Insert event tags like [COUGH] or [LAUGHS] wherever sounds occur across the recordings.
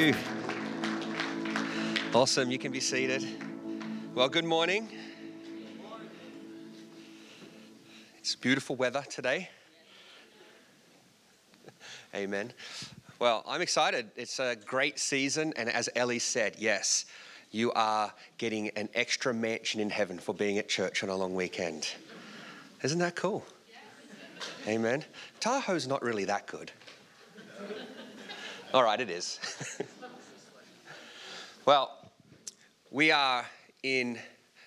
You. Awesome. You can be seated. Well, good morning. It's beautiful weather today. [LAUGHS] Amen. Well, I'm excited. It's a great season. And as Ellie said, yes, you are getting an extra mansion in heaven for being at church on a long weekend. Isn't that cool? Amen. Tahoe's not really that good. All right, it is. [LAUGHS] well, we are in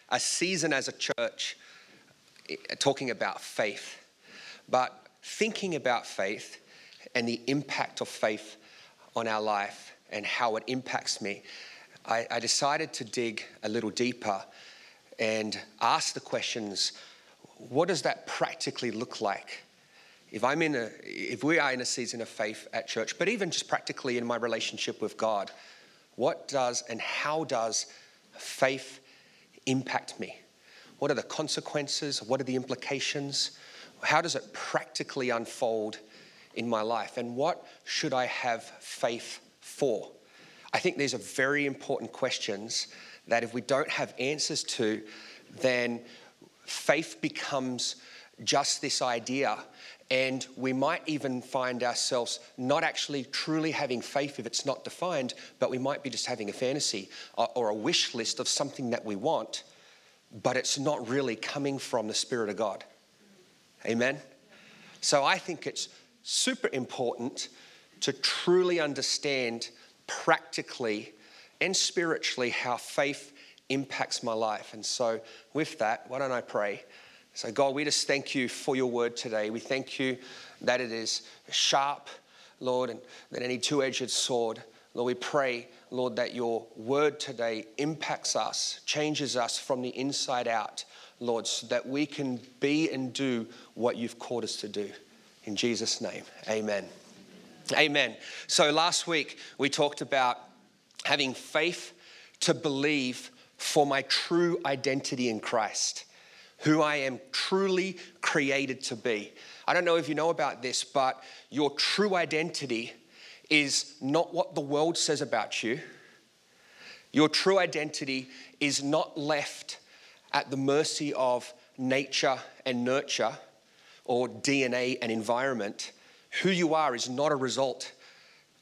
a season as a church eh, talking about faith, but thinking about faith and the impact of faith on our life and how it impacts me, I, I decided to dig a little deeper and ask the questions what does that practically look like? If I'm in a, if we are in a season of faith at church, but even just practically in my relationship with God, what does and how does faith impact me? What are the consequences? What are the implications? How does it practically unfold in my life? And what should I have faith for? I think these are very important questions that if we don't have answers to, then faith becomes just this idea. And we might even find ourselves not actually truly having faith if it's not defined, but we might be just having a fantasy uh, or a wish list of something that we want, but it's not really coming from the Spirit of God. Amen? So I think it's super important to truly understand practically and spiritually how faith impacts my life. And so, with that, why don't I pray? So, God, we just thank you for your word today. We thank you that it is sharp, Lord, and that any two edged sword. Lord, we pray, Lord, that your word today impacts us, changes us from the inside out, Lord, so that we can be and do what you've called us to do. In Jesus' name, amen. Amen. So last week we talked about having faith to believe for my true identity in Christ, who I am truly created to be. I don't know if you know about this, but your true identity is not what the world says about you. Your true identity is not left at the mercy of nature and nurture or DNA and environment. Who you are is not a result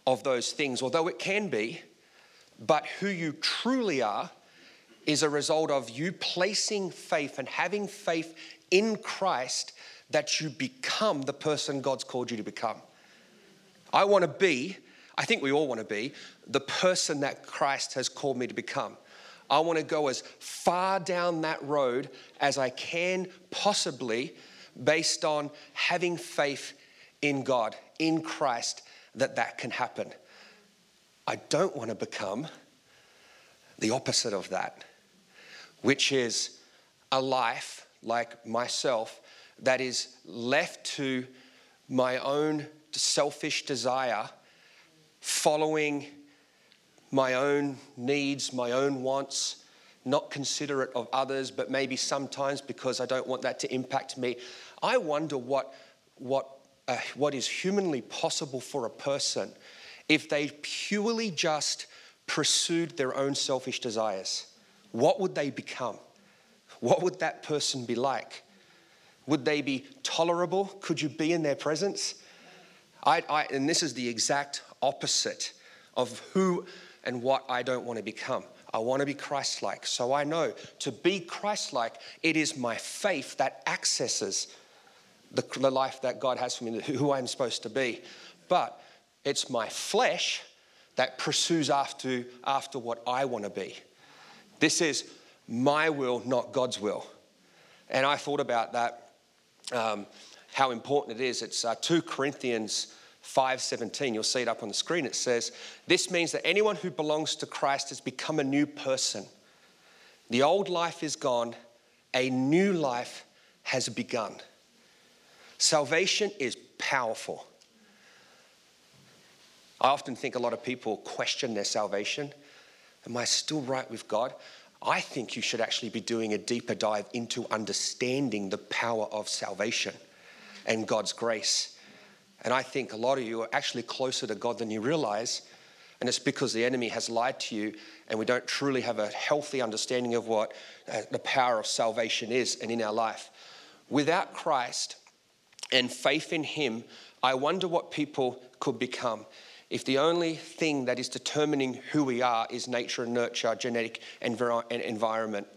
of those things, although it can be, but who you truly are is a result of you placing faith and having faith in Christ that you become the person God's called you to become. I want to be, I think we all want to be, the person that Christ has called me to become. I want to go as far down that road as I can possibly based on having faith in God, in Christ, that that can happen. I don't want to become the opposite of that which is a life like myself that is left to my own selfish desire, following my own needs, my own wants, not considerate of others, but maybe sometimes because I don't want that to impact me. I wonder what, what, uh, what is humanly possible for a person if they purely just pursued their own selfish desires what would they become? What would that person be like? Would they be tolerable? Could you be in their presence? I, I, and this is the exact opposite of who and what I don't want to become. I want to be Christ like. So I know to be Christ like, it is my faith that accesses the, the life that God has for me, who I'm supposed to be. But it's my flesh that pursues after, after what I want to be. This is my will, not God's will. And I thought about that, um, how important it is. It's uh, 2 Corinthians 5:17. You'll see it up on the screen. It says, "This means that anyone who belongs to Christ has become a new person. The old life is gone, a new life has begun." Salvation is powerful. I often think a lot of people question their salvation. Am I still right with God? I think you should actually be doing a deeper dive into understanding the power of salvation and God's grace. And I think a lot of you are actually closer to God than you realize And it's because the enemy has lied to you and we don't truly have a healthy understanding of what uh, the power of salvation is and in our life. Without Christ and faith in Him, I wonder what people could become if the only thing that is determining who we are is nature and nurture, genetic and environment.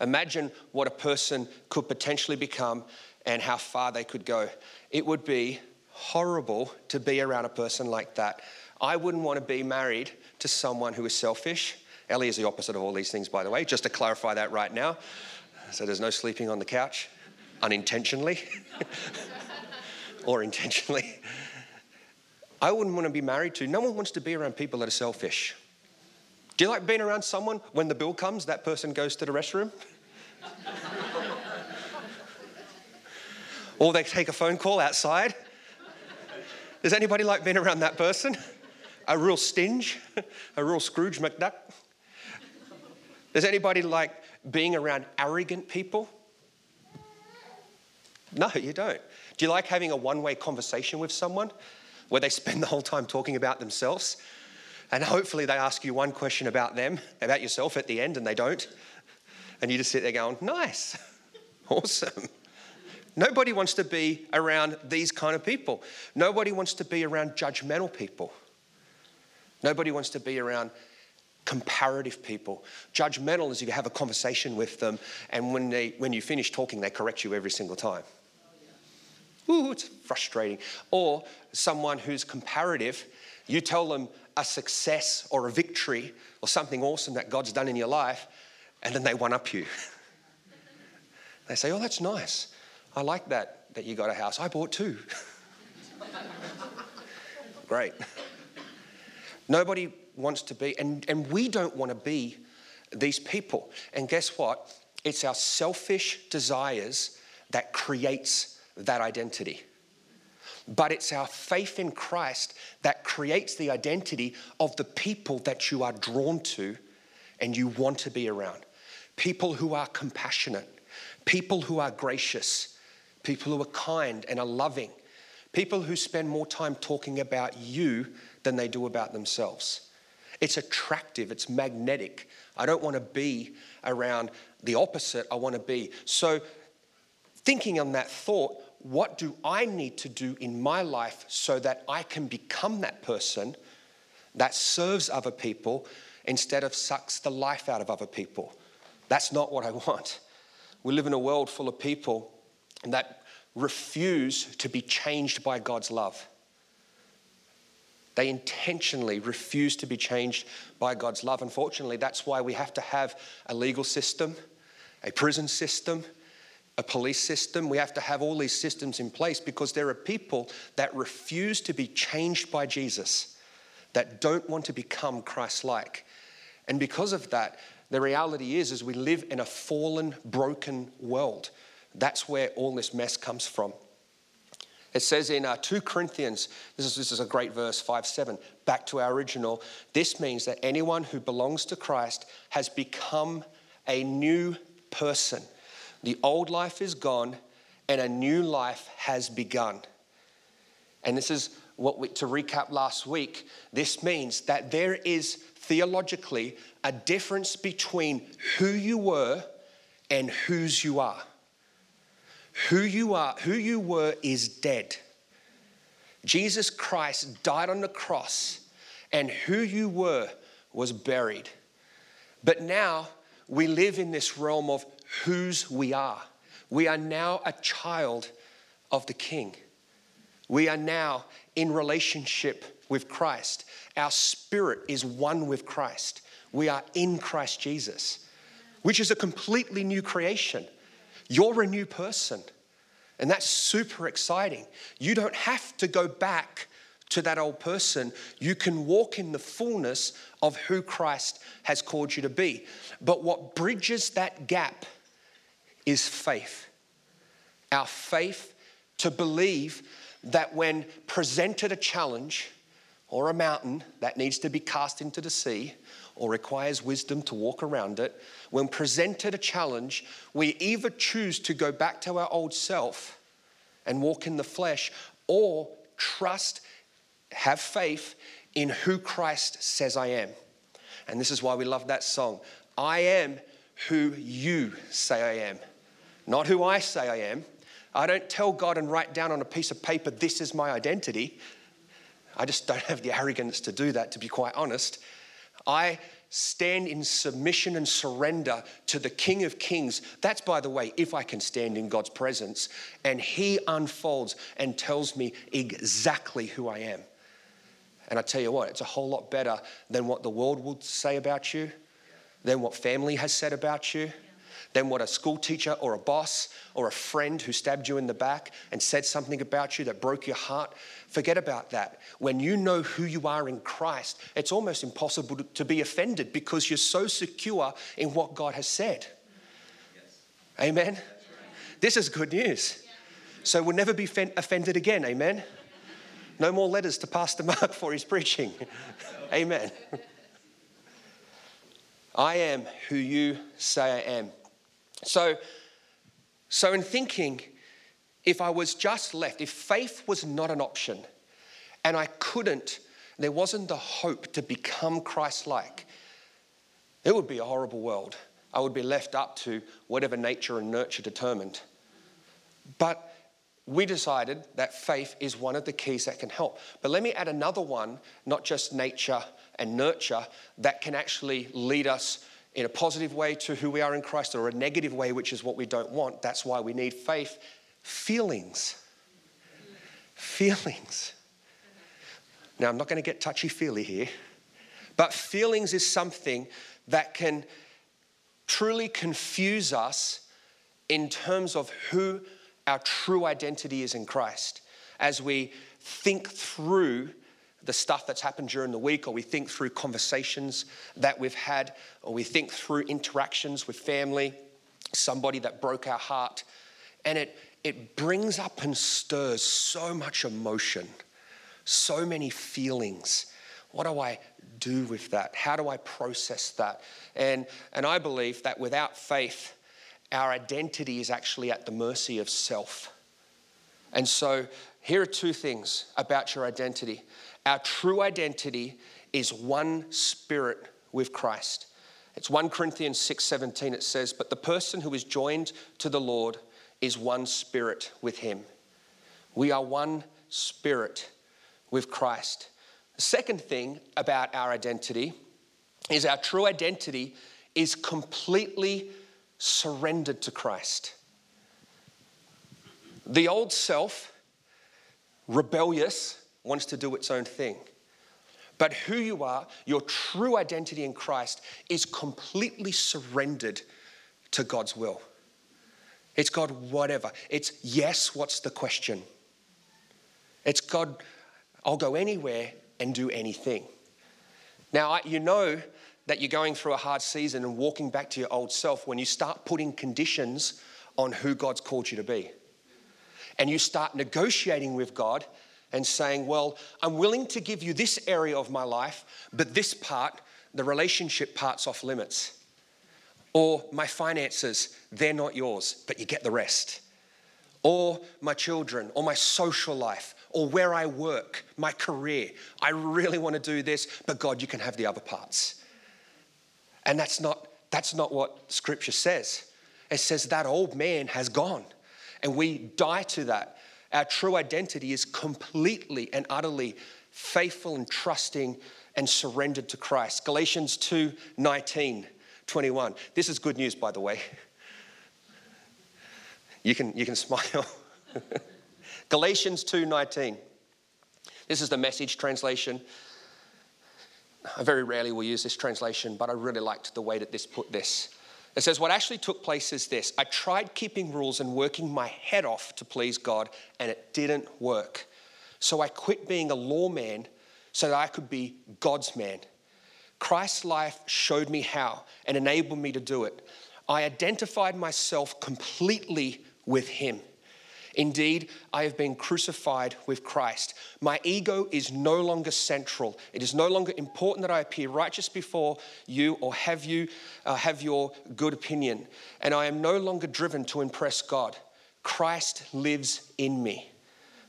Imagine what a person could potentially become and how far they could go. It would be horrible to be around a person like that. I wouldn't want to be married to someone who is selfish. Ellie is the opposite of all these things, by the way, just to clarify that right now. So there's no sleeping on the couch unintentionally [LAUGHS] or intentionally. I wouldn't want to be married to. No one wants to be around people that are selfish. Do you like being around someone when the bill comes, that person goes to the restroom? [LAUGHS] or they take a phone call outside? Does anybody like being around that person? A real stinge? A real Scrooge McDuck? Does anybody like being around arrogant people? No, you don't. Do you like having a one way conversation with someone? Where they spend [LAUGHS] the whole time talking about themselves. And hopefully they ask you one question about them, about yourself at the end, and they don't. And you just sit there going, nice, [LAUGHS] awesome. Nobody wants to be around these kind of people. Nobody wants to be around judgmental people. Nobody wants to be around comparative people. Judgmental is if you have a conversation with them, and when, they, when you finish talking, they correct you every single time. Ooh, it's frustrating. Or someone who's comparative, you tell them a success or a victory or something awesome that God's done in your life, and then they one up you. [LAUGHS] they say, Oh, that's nice. I like that, that you got a house. I bought two. [LAUGHS] Great. Nobody wants to be, and, and we don't want to be these people. And guess what? It's our selfish desires that creates that identity. But it's our faith in Christ that creates the identity of the people that you are drawn to and you want to be around. People who are compassionate, people who are gracious, people who are kind and are loving, people who spend more time talking about you than they do about themselves. It's attractive, it's magnetic. I don't want to be around the opposite, I want to be. So, thinking on that thought, what do I need to do in my life so that I can become that person that serves other people instead of sucks the life out of other people? That's not what I want. We live in a world full of people that refuse to be changed by God's love. They intentionally refuse to be changed by God's love. Unfortunately, that's why we have to have a legal system, a prison system, a police system. We have to have all these systems in place because there are people that refuse to be changed by Jesus, that don't want to become Christ like. And because of that, the reality is, is we live in a fallen, broken world. That's where all this mess comes from. It says in uh, 2 Corinthians, this is, this is a great verse, 5 7, back to our original. This means that anyone who belongs to Christ has become a new person. The old life is gone and a new life has begun. And this is what we, to recap last week, this means that there is theologically a difference between who you were and whose you are. Who you are, who you were is dead. Jesus Christ died on the cross, and who you were was buried. But now we live in this realm of whose we are. We are now a child of the King. We are now in relationship with Christ. Our spirit is one with Christ. We are in Christ Jesus, which is a completely new creation. You're a new person. And that's super exciting. You don't have to go back to that old person. You can walk in the fullness of who Christ has called you to be. But what bridges that gap is faith. Our faith to believe that when presented a challenge or a mountain that needs to be cast into the sea or requires wisdom to walk around it, when presented a challenge, we either choose to go back to our old self and walk in the flesh or trust, have faith in who Christ says I am. And this is why we love that song. I am who you say I am, not who I say I am. I don't tell God and write down on a piece of paper, this is my identity. I just don't have the arrogance to do that, to be quite honest. I stand in submission and surrender to the King of Kings. That's, by the way, if I can stand in God's presence. And He unfolds and tells me exactly who I am. And I tell you what, it's a whole lot better than what the world will say about you, than what family has said about you, than what a school teacher or a boss or a friend who stabbed you in the back and said something about you that broke your heart. Forget about that. When you know who you are in Christ, it's almost impossible to be offended because you're so secure in what God has said. Yes. Amen? Right. This is good news. So we'll never be offended again. Amen? No more letters to Pastor Mark for his preaching. [LAUGHS] Amen. I am who you say I am. So, so in thinking, if I was just left, if faith was not an option and I couldn't, there wasn't the hope to become Christ like, it would be a horrible world. I would be left up to whatever nature and nurture determined. But we decided that faith is one of the keys that can help. But let me add another one, not just nature and nurture, that can actually lead us in a positive way to who we are in Christ or a negative way, which is what we don't want. That's why we need faith. Feelings. Feelings. Now, I'm not going to get touchy feely here, but feelings is something that can truly confuse us in terms of who our true identity is in Christ. As we think through the stuff that's happened during the week, or we think through conversations that we've had, or we think through interactions with family, somebody that broke our heart, and it, it brings up and stirs so much emotion, so many feelings. What do I do with that? How do I process that? And, and I believe that without faith, our identity is actually at the mercy of self. And so, here are two things about your identity. Our true identity is one spirit with Christ. It's 1 Corinthians 6:17 it says, "But the person who is joined to the Lord is one spirit with him." We are one spirit with Christ. The second thing about our identity is our true identity is completely surrendered to Christ. The old self, rebellious, wants to do its own thing. But who you are, your true identity in Christ, is completely surrendered to God's will. It's God, whatever. It's yes, what's the question? It's God, I'll go anywhere and do anything. Now, you know that you're going through a hard season and walking back to your old self when you start putting conditions on who God's called you to be. And you start negotiating with God and saying, Well, I'm willing to give you this area of my life, but this part, the relationship part's off limits. Or my finances, they're not yours, but you get the rest. Or my children, or my social life, or where I work, my career. I really want to do this, but God, you can have the other parts. And that's not, that's not what scripture says. It says that old man has gone, and we die to that. Our true identity is completely and utterly faithful and trusting and surrendered to Christ. Galatians 2 19, 21. This is good news, by the way. You can, you can [LAUGHS] smile. Galatians 2 19. This is the message translation. I very rarely will use this translation, but I really liked the way that this put this. It says, What actually took place is this I tried keeping rules and working my head off to please God, and it didn't work. So I quit being a lawman so that I could be God's man. Christ's life showed me how and enabled me to do it. I identified myself completely with Him. Indeed, I have been crucified with Christ. My ego is no longer central. It is no longer important that I appear righteous before you or have you uh, have your good opinion. And I am no longer driven to impress God. Christ lives in me.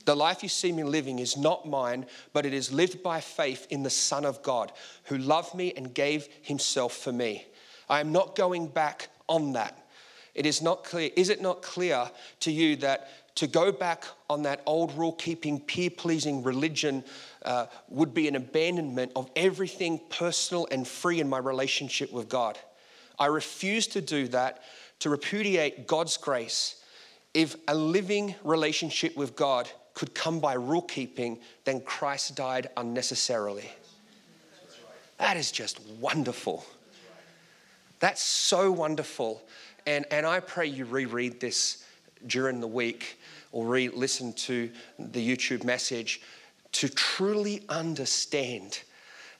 The life you see me living is not mine, but it is lived by faith in the Son of God, who loved me and gave himself for me. I am not going back on that. It is not clear. Is it not clear to you that to go back on that old rule keeping, peer pleasing religion uh, would be an abandonment of everything personal and free in my relationship with God? I refuse to do that, to repudiate God's grace. If a living relationship with God could come by rule keeping, then Christ died unnecessarily. That is just wonderful. That's so wonderful. And, and I pray you reread this during the week or re listen to the YouTube message to truly understand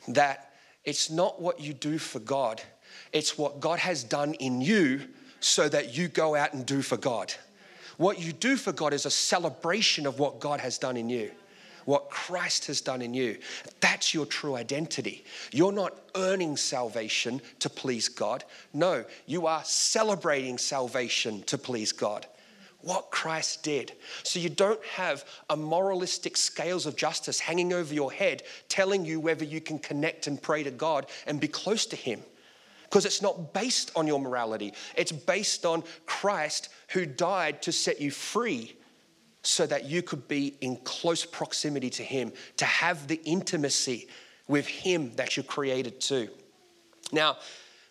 that it's not what you do for God, it's what God has done in you so that you go out and do for God. What you do for God is a celebration of what God has done in you what Christ has done in you. That's your true identity. You're not earning salvation to please God. No, you are celebrating salvation to please God. What Christ did. So you don't have a moralistic scales of justice hanging over your head telling you whether you can connect and pray to God and be close to Him because it's not based on your morality. It's based on Christ who died to set you free so that you could be in close proximity to Him, to have the intimacy with Him that you're created to. Now,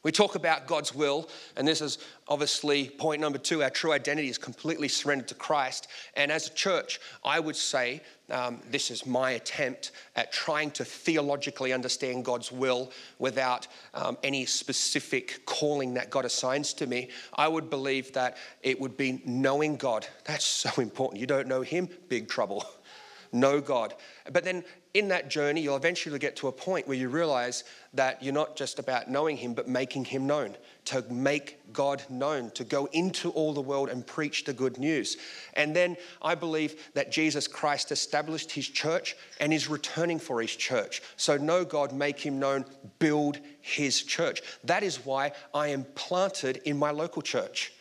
we talk about God's will, and this is obviously point number two. Our true identity is completely surrendered to Christ. And as a church, I would say um, this is my attempt at trying to theologically understand God's will without um, any specific calling that God assigns to me. I would believe that it would be knowing God. That's so important. You don't know Him, big trouble. [LAUGHS] know God. But then in that journey, you'll eventually get to a point where you realize that you're not just about knowing Him, but making Him known, to make God known, to go into all the world and preach the good news. And then I believe that Jesus Christ established His church and is returning for His church. So know God, make Him known, build His church. That is why I am planted in my local church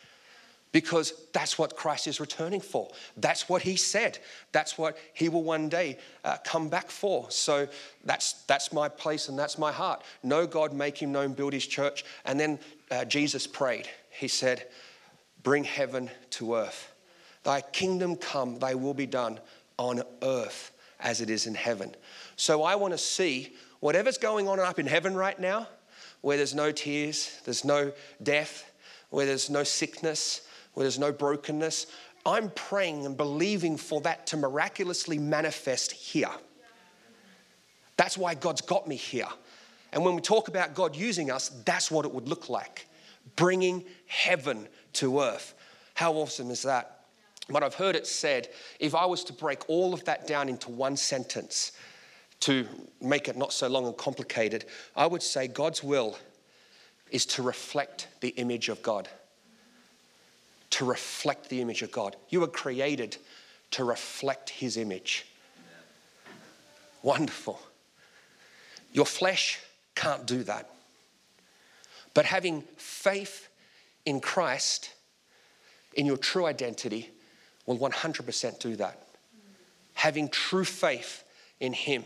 because that's what Christ is returning for. That's what he said. That's what he will one day uh, come back for. So that's, that's my place and that's my heart. Know God, make him known, build his church. And then uh, Jesus prayed. He said, Bring heaven to earth. Thy kingdom come, thy will be done on earth as it is in heaven. So I want to see whatever's going on up in heaven right now, where there's no tears, there's no death, where there's no sickness, where there's no brokenness. I'm praying and believing for that to miraculously manifest here. That's why God's got me here. And when we talk about God using us, that's what it would look like bringing heaven to earth. How awesome is that? But I've heard it said if I was to break all of that down into one sentence to make it not so long and complicated, I would say God's will is to reflect the image of God to reflect the image of God. You were created to reflect His image. Wonderful. Your flesh can't do that. But having faith in Christ, in your true identity, will 100% do that. Having true faith in Him.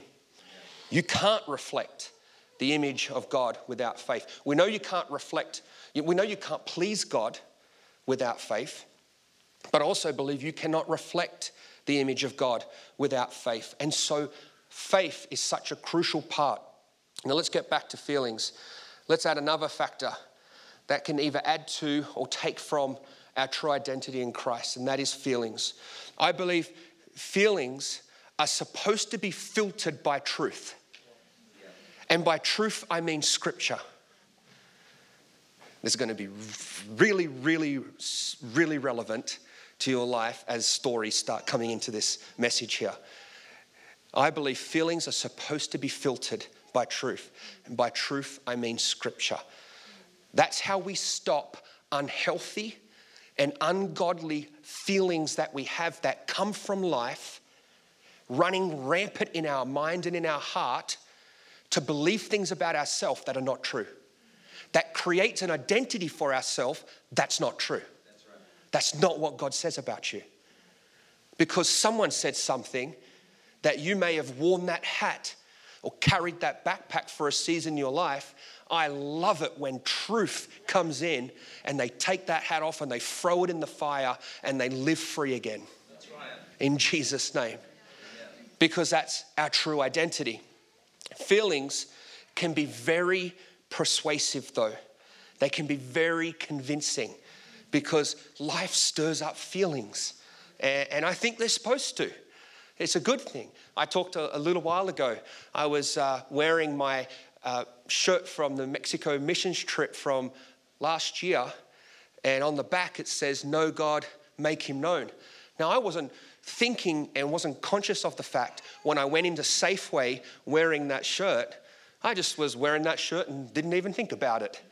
You can't reflect the image of God without faith. We know you can't reflect, we know you can't please God without faith, but also believe you cannot reflect the image of God without faith. And so faith is such a crucial part. Now let's get back to feelings. Let's add another factor that can either add to or take from our true identity in Christ, and that is feelings. I believe feelings are supposed to be filtered by truth. And by truth, I mean scripture. This is going to be really, really, really relevant to your life as stories start coming into this message here. I believe feelings are supposed to be filtered by truth. And by truth, I mean scripture. That's how we stop unhealthy and ungodly feelings that we have that come from life running rampant in our mind and in our heart to believe things about ourselves that are not true that creates an identity for ourselves, that's not true. That's, right. that's not what God says about you. because someone said something that you may have worn that hat or carried that backpack for a season in your life. I love it when truth comes in and they take that hat off and they throw it in the fire and they live free again. Right. In Jesus' name. Because that's our true identity. Feelings can be very persuasive, though. They can be very convincing because life stirs up feelings. And I think they're supposed to. It's a good thing. I talked a, little while ago. I was uh, wearing my uh, shirt from the Mexico missions trip from last year, and on the back it says, Know God, make him known. Now, I wasn't thinking and wasn't conscious of the fact when I went into Safeway wearing that shirt. I just was wearing that shirt and didn't even think about it.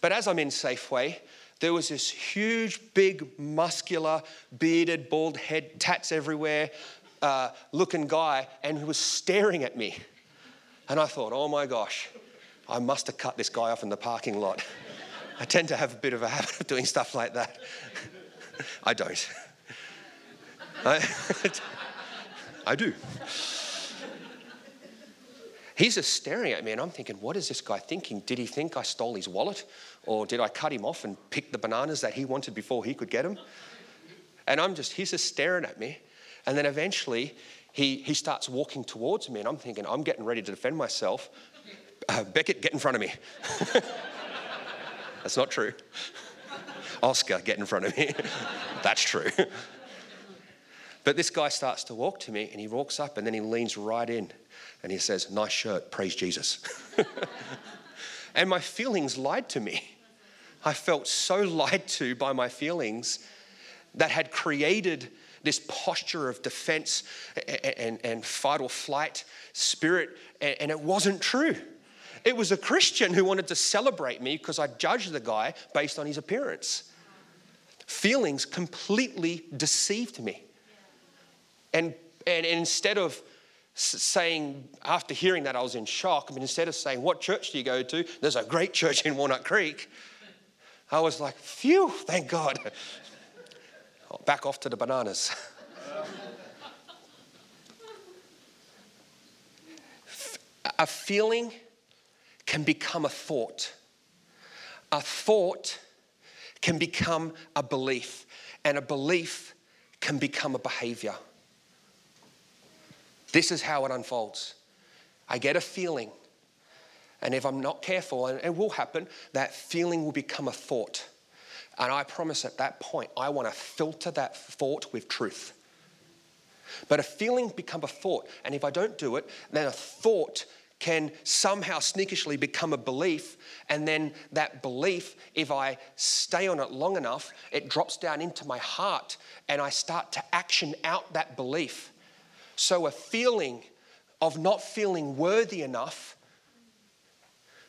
But as I'm in Safeway, there was this huge, big, muscular, bearded, bald head, tats everywhere, uh, looking guy and he was staring at me. And I thought, oh my gosh, I must have cut this guy off in the parking lot. I tend to have a bit of a habit of doing stuff like that. [LAUGHS] I don't. I, [LAUGHS] I do. He's just staring at me, and I'm thinking, what is this guy thinking? Did he think I stole his wallet? Or did I cut him off and pick the bananas that he wanted before he could get them? And I'm just, he's just staring at me. And then eventually he, he starts walking towards me, and I'm thinking, I'm getting ready to defend myself. Uh, Beckett, get in front of me. [LAUGHS] That's not true. Oscar, get in front of me. [LAUGHS] That's true. [LAUGHS] But this guy starts to walk to me and he walks up and then he leans right in and he says, Nice shirt, praise Jesus. [LAUGHS] and my feelings lied to me. I felt so lied to by my feelings that had created this posture of defense and, and, and fight or flight spirit, and, and it wasn't true. It was a Christian who wanted to celebrate me because I judged the guy based on his appearance. Feelings completely deceived me. And, and instead of saying, after hearing that, I was in shock, mean, instead of saying, What church do you go to? There's a great church in Walnut Creek. I was like, Phew, thank God. [LAUGHS] Back off to the bananas. [LAUGHS] a feeling can become a thought. A thought can become a belief, and a belief can become a behavior. This is how it unfolds. I get a feeling, and if I'm not careful, and it will happen, that feeling will become a thought. And I promise at that point, I want to filter that thought with truth. But a feeling become a thought, and if I don't do it, then a thought can somehow sneakishly become a belief, and then that belief, if I stay on it long enough, it drops down into my heart, and I start to action out that belief. So a feeling of not feeling worthy enough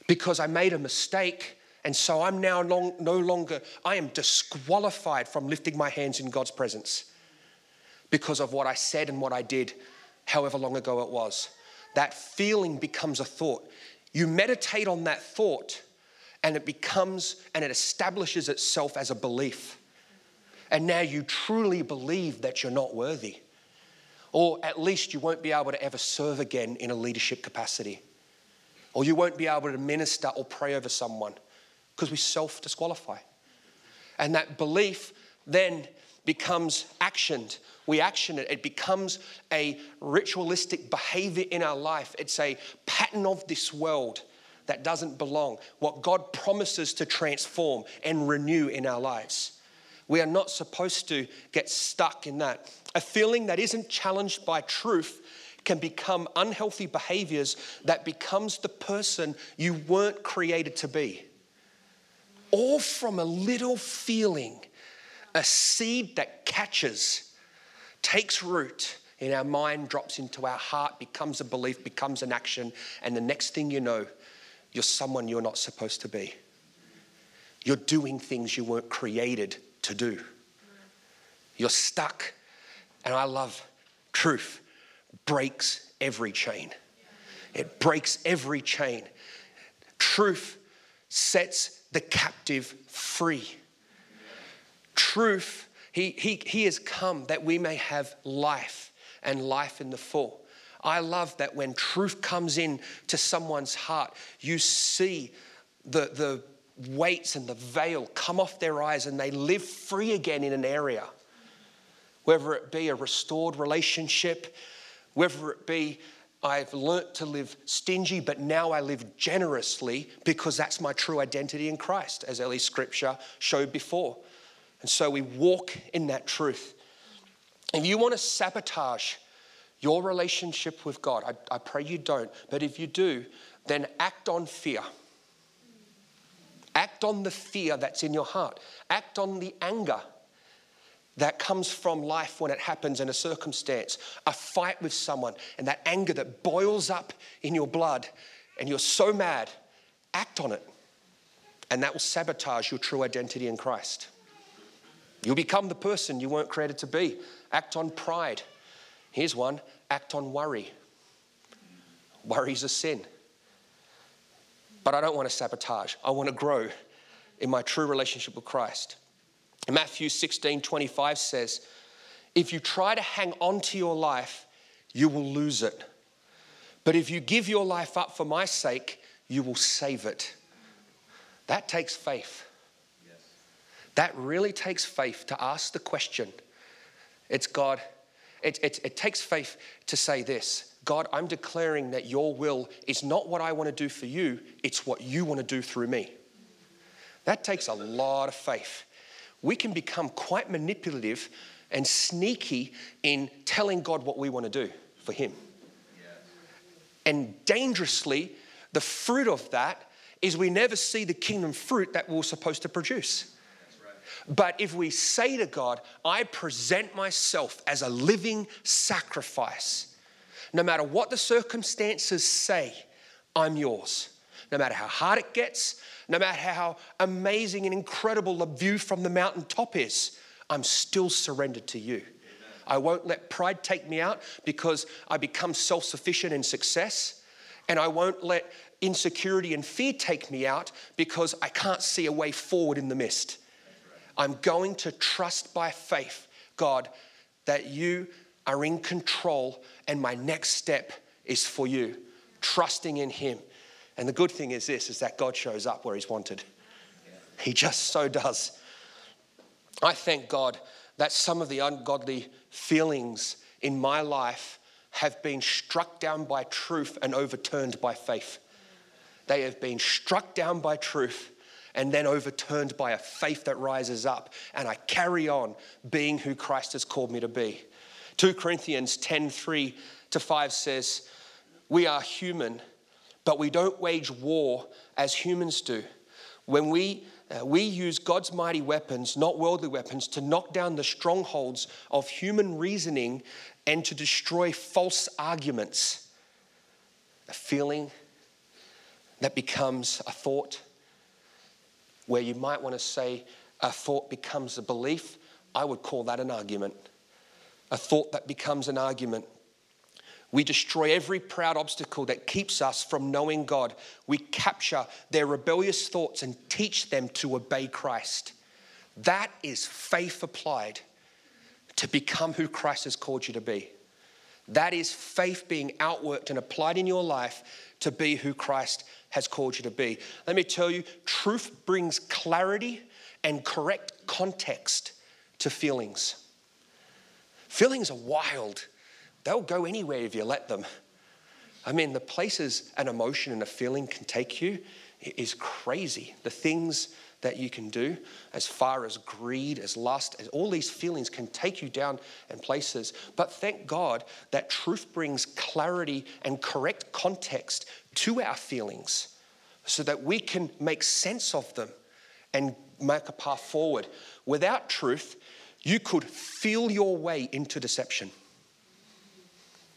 because I made a mistake and so I'm now long, no longer, I am disqualified from lifting my hands in God's presence because of what I said and what I did, however long ago it was. That feeling becomes a thought. You meditate on that thought, and it becomes and it establishes itself as a belief. And now you truly believe that you're not worthy. Or at least you won't be able to ever serve again in a leadership capacity. Or you won't be able to minister or pray over someone because we self disqualify. And that belief then becomes actioned. We action it. It becomes a ritualistic behavior in our life. It's a pattern of this world that doesn't belong. What God promises to transform and renew in our lives. We are not supposed to get stuck in that. A feeling that isn't challenged by truth can become unhealthy behaviors that becomes the person you weren't created to be all from a little feeling, a seed that catches, takes root in our mind, drops into our heart, becomes a belief, becomes an action, and the next thing you know, you're someone you're not supposed to be. You're doing things you weren't created to do. You're stuck. And I love truth breaks every chain. It breaks every chain. Truth sets the captive free. Truth He, he, he has come that we may have life and life in the full. I love that when truth comes in to someone's heart, you see the, the weights and the veil come off their eyes and they live free again in an area. Whether it be a restored relationship, whether it be I've learnt to live stingy, but now I live generously because that's my true identity in Christ, as Ellie's scripture showed before. And so we walk in that truth. If you want to sabotage your relationship with God, I, I pray you don't, but if you do, then act on fear. Act on the fear that's in your heart. Act on the anger that comes from life when it happens in a circumstance, a fight with someone, and that anger that boils up in your blood, and you're so mad. Act on it. And that will sabotage your true identity in Christ. You'll become the person you weren't created to be. Act on pride. Here's one act on worry. Worry's a sin. But I don't want to sabotage. I want to grow in my true relationship with Christ. Matthew 16 25 says, If you try to hang on to your life, you will lose it. But if you give your life up for my sake, you will save it. That takes faith. Yes. That really takes faith to ask the question. It's God, it, it, it takes faith to say this God, I'm declaring that your will is not what I want to do for you, it's what you want to do through me. That takes a lot of faith. We can become quite manipulative and sneaky in telling God what we want to do for Him. And dangerously, the fruit of that is we never see the kingdom fruit that we're supposed to produce. But if we say to God, I present myself as a living sacrifice, no matter what the circumstances say, I'm yours. No matter how hard it gets, no matter how amazing and incredible the view from the mountaintop is, I'm still surrendered to you. I won't let pride take me out because I become self sufficient in success. And I won't let insecurity and fear take me out because I can't see a way forward in the mist. I'm going to trust by faith, God, that you are in control and my next step is for you, trusting in Him. And the good thing is this is that God shows up where He's wanted. He just so does. I thank God that some of the ungodly feelings in my life have been struck down by truth and overturned by faith. They have been struck down by truth and then overturned by a faith that rises up, and I carry on being who Christ has called me to be. 2 Corinthians 10 3 to 5 says, We are human, but we don't wage war as humans do. When we uh, we use God's mighty weapons, not worldly weapons, to knock down the strongholds of human reasoning and to destroy false arguments. A feeling that becomes a thought, where you might want to say a thought becomes a belief, I would call that an argument. A thought that becomes an argument. We destroy every proud obstacle that keeps us from knowing God. We capture their rebellious thoughts and teach them to obey Christ. That is faith applied to become who Christ has called you to be. That is faith being outworked and applied in your life to be who Christ has called you to be. Let me tell you, truth brings clarity and correct context to feelings. Feelings are wild, they'll go anywhere if you let them. I mean, the places an emotion and a feeling can take you is crazy. The things that you can do, as far as greed, as lust, as all these feelings can take you down in places. But thank God that truth brings clarity and correct context to our feelings so that we can make sense of them and make a path forward. Without truth, you could feel your way into deception.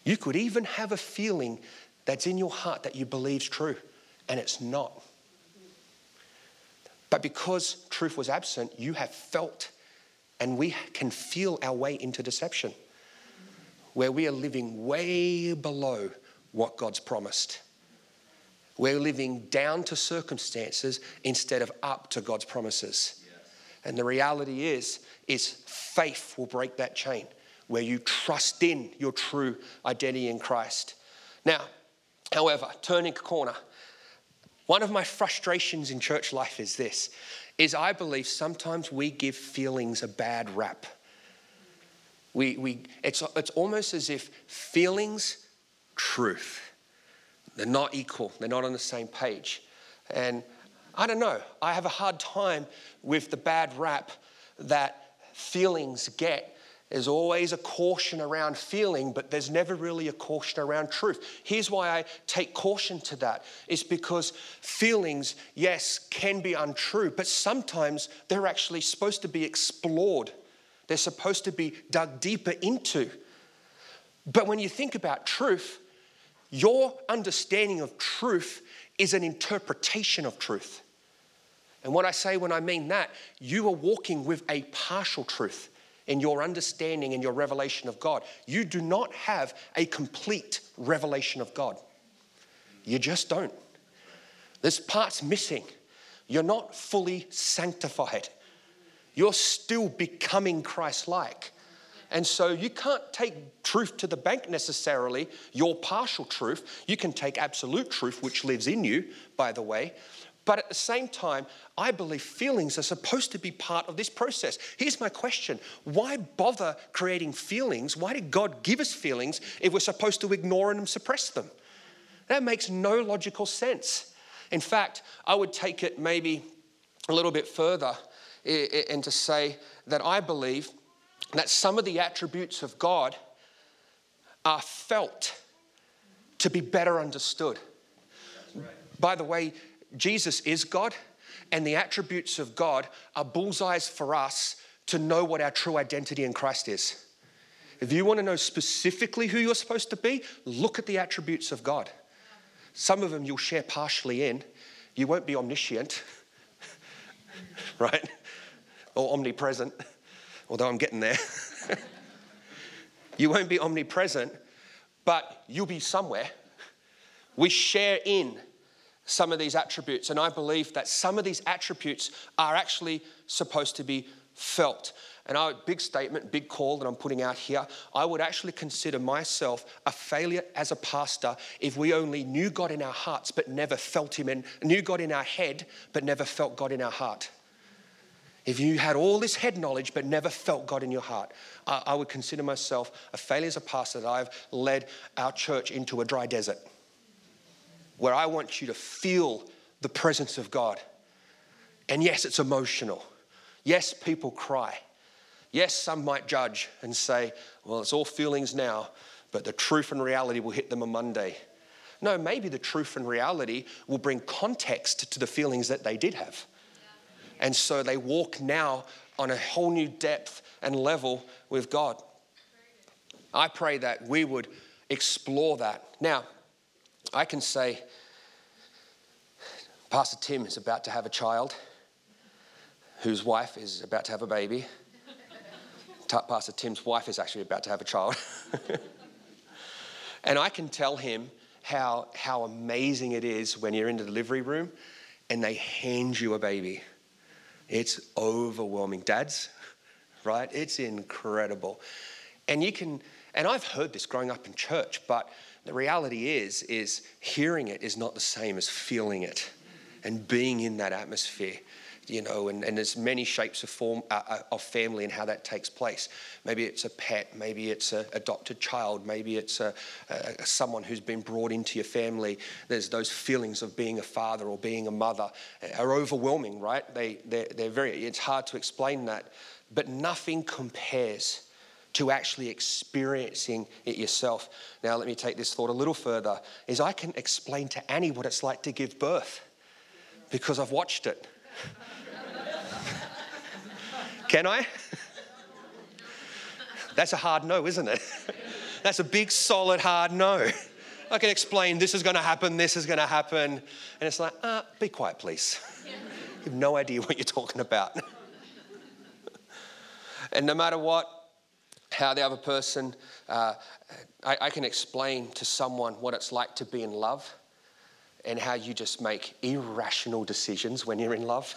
You could even have a feeling that's in your heart that you believe is true, and it's not. But because truth was absent, you have felt and we can feel our way into deception, where we are living way below what God's promised. We're living down to circumstances instead of up to God's promises. And the reality is, is faith will break that chain where you trust in your true identity in Christ. Now, however, turning a corner, one of my frustrations in church life is this is I believe sometimes we give feelings a bad rap. We, we, it's, it's almost as if feelings, truth, they're not equal, they're not on the same page. And I don't know, I have a hard time with the bad rap that feelings get. There's always a caution around feeling, but there's never really a caution around truth. Here's why I take caution to that. It's because feelings, yes, can be untrue, but sometimes they're actually supposed to be explored. They're supposed to be dug deeper into. But when you think about truth, your understanding of truth is an interpretation of truth. And what I say when I mean that, you are walking with a partial truth in your understanding and your revelation of God. You do not have a complete revelation of God. You just don't. There's parts missing. You're not fully sanctified. You're still becoming Christ like. And so you can't take truth to the bank necessarily, your partial truth. You can take absolute truth, which lives in you, by the way. But at the same time, I believe feelings are supposed to be part of this process. Here's my question Why bother creating feelings? Why did God give us feelings if we're supposed to ignore them and suppress them? That makes no logical sense. In fact, I would take it maybe a little bit further and to say that I believe that some of the attributes of God are felt to be better understood. Right. By the way, Jesus is God, and the attributes of God are bullseyes for us to know what our true identity in Christ is. If you want to know specifically who you're supposed to be, look at the attributes of God. Some of them you'll share partially in. You won't be omniscient, [LAUGHS] right? Or omnipresent, although I'm getting there. [LAUGHS] you won't be omnipresent, but you'll be somewhere. We share in some of these attributes. And I believe that some of these attributes are actually supposed to be felt. And our big statement, big call that I'm putting out here, I would actually consider myself a failure as a pastor if we only knew God in our hearts but never felt Him and knew God in our head but never felt God in our heart. If you had all this head knowledge but never felt God in your heart, I would consider myself a failure as a pastor that I've led our church into a dry desert where I want you to feel the presence of God. And yes, it's emotional. Yes, people cry. Yes, some might judge and say, well, it's all feelings now, but the truth and reality will hit them on Monday. No, maybe the truth and reality will bring context to the feelings that they did have. And so they walk now on a whole new depth and level with God. I pray that we would explore that. Now, I can say, Pastor Tim is about to have a child whose wife is about to have a baby. Pastor Tim's wife is actually about to have a child. [LAUGHS] and I can tell him how, how amazing it is when you're in the delivery room and they hand you a baby. It's overwhelming. Dads, right? It's incredible. And you can, and I've heard this growing up in church, but the reality is, is hearing it is not the same as feeling it and being in that atmosphere you know, and, and there's many shapes of form uh, uh, of family and how that takes place. Maybe it's a pet, maybe it's an adopted child, maybe it's a, a, someone who's been brought into your family. There's those feelings of being a father or being a mother are overwhelming, right? They, they're, they're very, it's hard to explain that, but nothing compares to actually experiencing it yourself. Now, let me take this thought a little further, is I can explain to Annie what it's like to give birth because I've watched it. [LAUGHS] Can I? That's a hard no, isn't it? [LAUGHS] That's a big, solid, hard no. I can explain this is going to happen, this is going to happen. And it's like, ah, be quiet, please. [LAUGHS] You have no idea what you're talking about. and no matter what, how the other person, uh, I, I can explain to someone what it's like to be in love and how you just make irrational decisions when you're in love.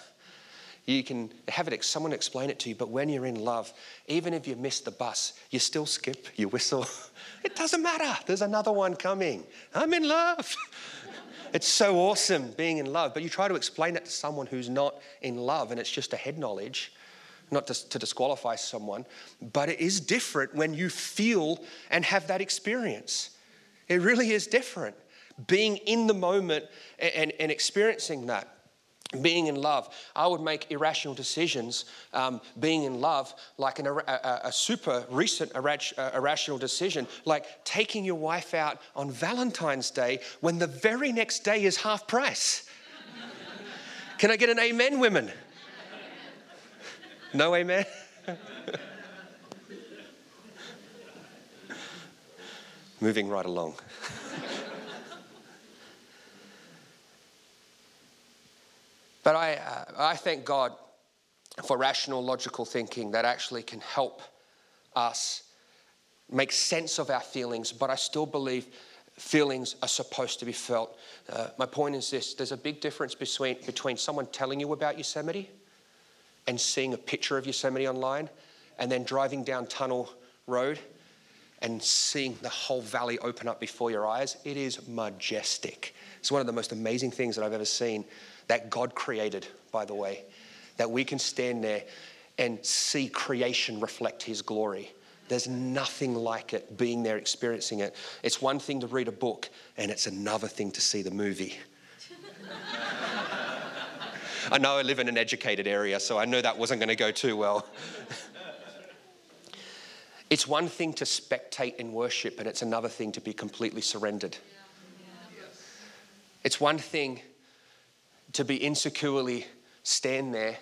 You can have it, someone explain it to you, but when you're in love, even if you miss the bus, you still skip, you whistle. [LAUGHS] It doesn't matter. There's another one coming. I'm in love. [LAUGHS] It's so awesome being in love, but you try to explain that to someone who's not in love and it's just a head knowledge, not to, to disqualify someone, but it is different when you feel and have that experience. It really is different. Being in the moment and, and, and experiencing that being in love. I would make irrational decisions um, being in love, like an, a, a, super recent uh, irrational decision, like taking your wife out on Valentine's Day when the very next day is half price. [LAUGHS] Can I get an amen, women? No amen? Moving right along. But I, uh, I thank God for rational, logical thinking that actually can help us make sense of our feelings, but I still believe feelings are supposed to be felt. Uh, my point is this there's a big difference between, between someone telling you about Yosemite and seeing a picture of Yosemite online and then driving down Tunnel Road and seeing the whole valley open up before your eyes. It is majestic. It's one of the most amazing things that I've ever seen that God created, by the way, that we can stand there and see creation reflect His glory. There's nothing like it being there, experiencing it. It's one thing to read a book, and it's another thing to see the movie. [LAUGHS] I know I live in an educated area, so I knew that wasn't going to go too well. [LAUGHS] it's one thing to spectate in worship, and it's another thing to be completely surrendered. It's one thing to be insecurely stand there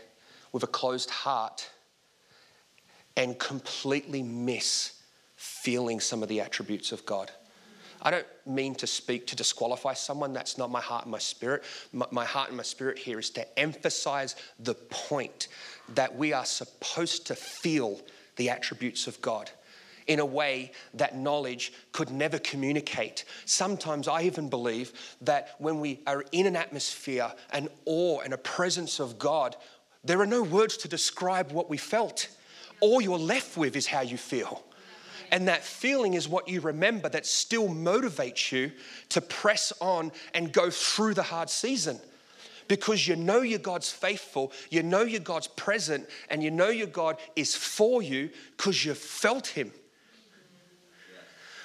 with a closed heart and completely miss feeling some of the attributes of God. I don't mean to speak to disqualify someone. That's not my heart and my spirit. My, my, heart and my spirit here is to emphasize the point that we are supposed to feel the attributes of God in a way that knowledge could never communicate. Sometimes I even believe that when we are in an atmosphere, an awe, and a presence of God, there are no words to describe what we felt. All you're left with is how you feel. And that feeling is what you remember that still motivates you to press on and go through the hard season because you know your God's faithful, you know your God's present, and you know your God is for you because you've felt Him.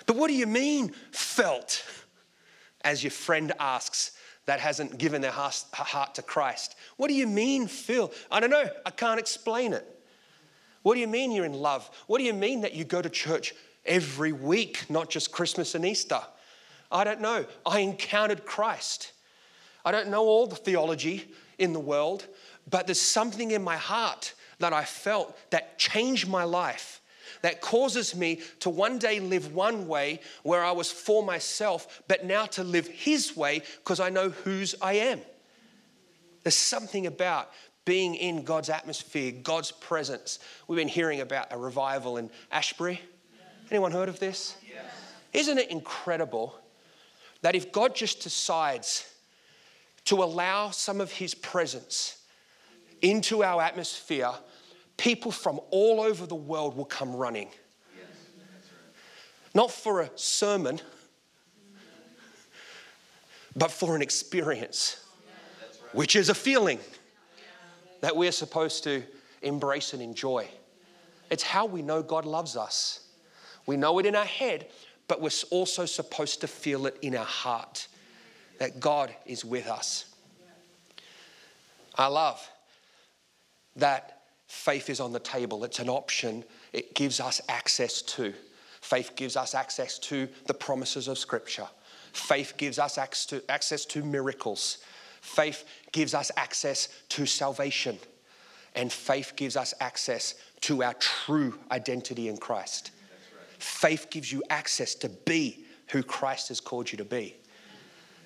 But what do you mean, felt? As your friend asks, that hasn't given their heart to Christ. What do you mean, feel? I don't know. I can't explain it. What do you mean you're in love? What do you mean that you go to church every week, not just Christmas and Easter? I don't know. I encountered Christ. I don't know all the theology in the world, but there's something in my heart that I felt that changed my life that causes me to one day live one way where I was for myself, but now to live His way because I know whose I am. There's something about being in God's atmosphere, God's presence. We've been hearing about a revival in Asbury. Anyone heard of this? Yes. Isn't it incredible that if God just decides to allow some of His presence into our atmosphere, people from all over the world will come running. Not for a sermon, but for an experience, which is a feeling that we're supposed to embrace and enjoy. It's how we know God loves us. We know it in our head, but we're also supposed to feel it in our heart that God is with us. I love that faith is on the table. It's an option. It gives us access to. Faith gives us access to the promises of Scripture. Faith gives us access to miracles. Faith gives us access to salvation. And faith gives us access to our true identity in Christ. Faith gives you access to be who Christ has called you to be.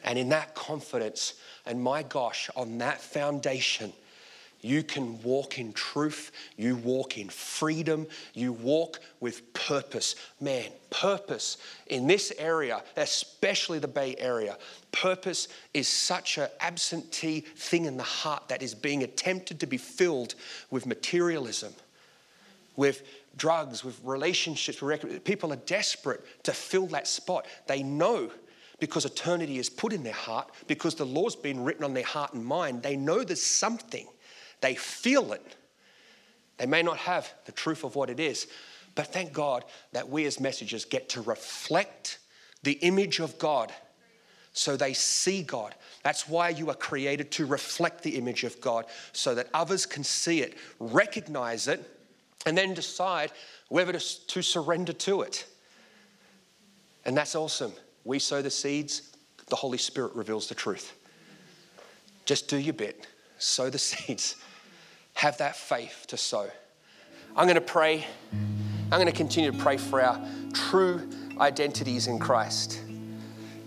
And in that confidence, and my gosh, on that foundation, you can walk in truth, you walk in freedom, you walk with purpose. Man, purpose in this area, especially the Bay Area, purpose is such an absentee thing in the heart that is being attempted to be filled with materialism, with drugs, with relationships. People are desperate to fill that spot. They know because eternity is put in their heart, because the law's been written on their heart and mind. They know there's something they feel it. They may not have the truth of what it is, but thank God that we as messengers get to reflect the image of God so they see God. That's why you are created to reflect the image of God so that others can see it, recognize it, and then decide whether to, to surrender to it. And that's awesome. We sow the seeds, the Holy Spirit reveals the truth. Just do your bit, sow the [LAUGHS] seeds have that faith to sow. I'm going to pray. I'm going to continue to pray for our true identities in Christ.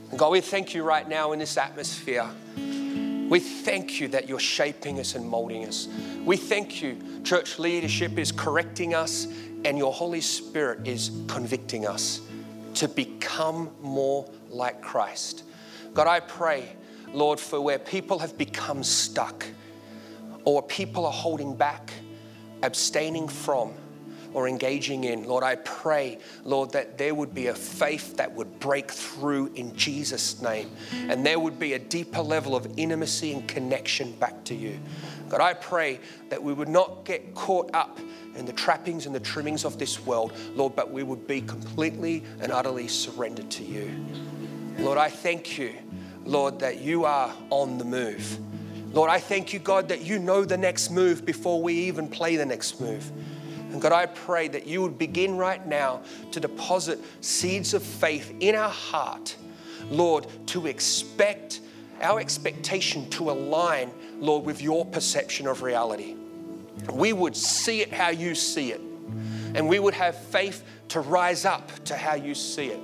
And God, we thank you right now in this atmosphere. We thank you that you're shaping us and molding us. We thank you, church leadership is correcting us, and your Holy Spirit is convicting us to become more like Christ. God, I pray, Lord, for where people have become stuck or people are holding back, abstaining from, or engaging in. Lord, I pray, Lord, that there would be a faith that would break through in Jesus' name, and there would be a deeper level of intimacy and connection back to you. God, I pray that we would not get caught up in the trappings and the trimmings of this world, Lord, but we would be completely and utterly surrendered to you. Lord, I thank you, Lord, that you are on the move. Lord, I thank you, God, that you know the next move before we even play the next move. And God, I pray that you would begin right now to deposit seeds of faith in our heart, Lord, to expect our expectation to align, Lord, with your perception of reality. We would see it how you see it, and we would have faith to rise up to how you see it.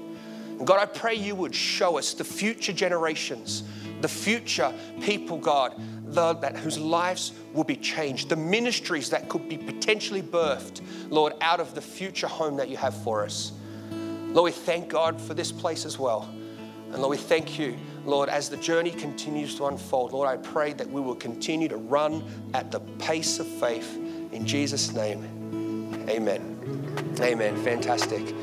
And God, I pray you would show us the future generations, the future people, God, the, that whose lives will be changed, the ministries that could be potentially birthed, Lord, out of the future home that you have for us. Lord, we thank God for this place as well. And Lord, we thank you, Lord, as the journey continues to unfold. Lord, I pray that we will continue to run at the pace of faith. In Jesus' name, amen. Amen. Fantastic.